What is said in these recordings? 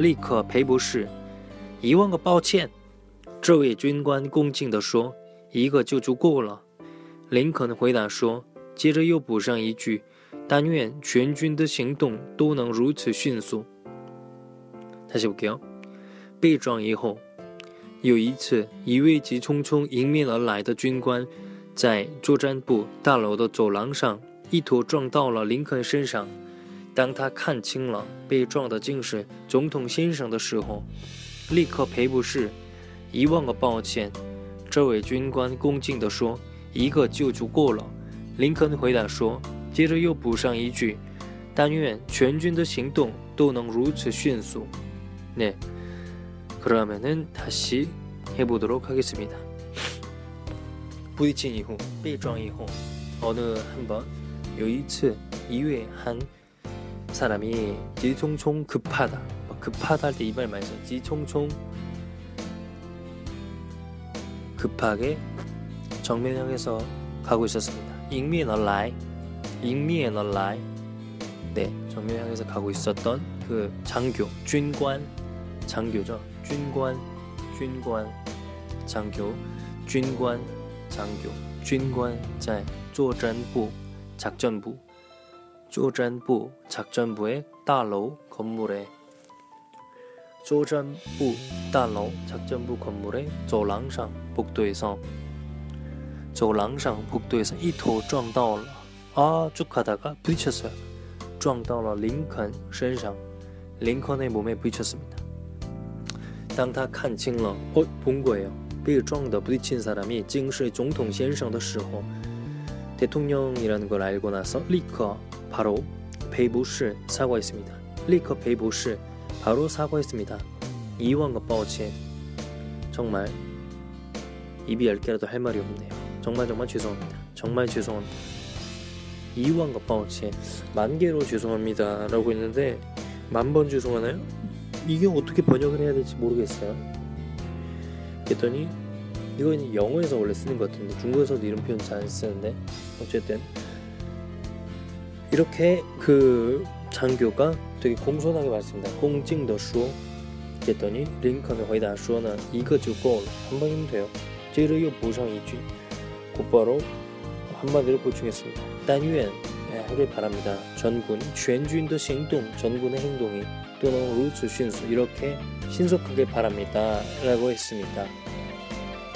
立刻赔不是一万个抱歉这位军官恭敬地说：“一个就足够了。”林肯回答说，接着又补上一句：“但愿全军的行动都能如此迅速。”他写给被撞以后，有一次，一位急匆匆迎面而来的军官，在作战部大楼的走廊上一头撞到了林肯身上。当他看清了被撞的竟是总统先生的时候，立刻赔不是。一万个抱歉，这位军官恭敬地说：“一个就足够了。”林肯回答说，接着又补上一句：“但愿全军的行动都能如此迅速。”네그러면은다시해보도록하겠습니다 부딪힌이후被撞以后어느한번有一次一位한 사람이 지총총 급하다. 뭐 급하다 할 때 이 말 많이 써요. 지총총 급하게 정면 향해서 가고 있었습니다. 잉미의 널라이 잉미의 널라이. 네 정면 향해서 가고 있었던 그 장교 준관 장교죠. 준관 준관 장교 준관 장교 준관 자 조전부 작전부. 作战部, 작전부의 大楼 건물에 作战部 大楼 작전부 건물의 走廊上 복도에서 走廊上 복도에서 이토 撞到了 아쭉 가다가 부딪혔어요. 撞到了 링컨 身上 링컨의 몸에 부딪혔습니다. 当他看清了 어, 본 거예요. 被撞的 부딪힌 사람이 竟是总统先生的时候 대통령이라는 걸 알고 나서 立刻 바로 赔不是 사과했습니다. 立刻赔不是 바로 사과했습니다. 一万个抱歉 정말 입이 열 개라도 할 말이 없네요. 정말 정말 죄송합니다. 정말 죄송합니다. 이왕과 빠오치 만 개로 죄송합니다. 라고 했는데 만 번 죄송하나요? 이게 어떻게 번역을 해야 될지 모르겠어요. 그랬더니 이거 영어에서 원래 쓰는 것 같은데 중국에서도 이런 표현 잘 안 쓰는데 어쨌든 이렇게 그 장교가 되게 공손하게 말했습니다. 공징더说 했더니 링컨의 回答说呢 이거 주고 한 번이면 돼요. 제를 요 보상 이句곧바로 한마디로 보충했습니다.但愿 하길 바랍니다. 전군, 全军的 행동, 전군의 행동이 또는 루츠 신수 이렇게 신속하게 바랍니다. 라고 했습니다.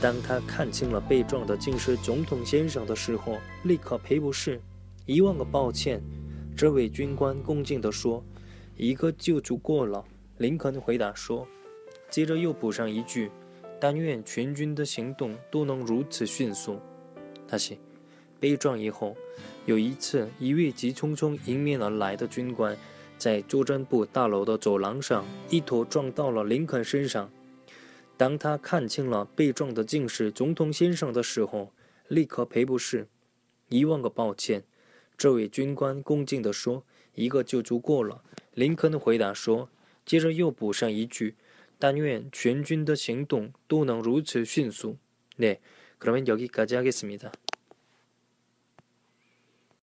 当他看清了被撞的竟是总统先生的时候，立刻赔不是，一万个抱歉。这位军官恭敬地说：“一个就足够了。”林肯回答说，接着又补上一句：“但愿全军的行动都能如此迅速。”那些被撞以后，有一次，一位急匆匆迎面而来的军官，在作战部大楼的走廊上，一头撞到了林肯身上，当他看清了被撞的竟是总统先生的时候，立刻赔不是，一万个抱歉。这位军官恭敬地说：“一个就足够了。”林肯回答说，接着又补上一句。 但愿全军的行动都能如此迅速。 네, 그러면 여기까지 하겠습니다.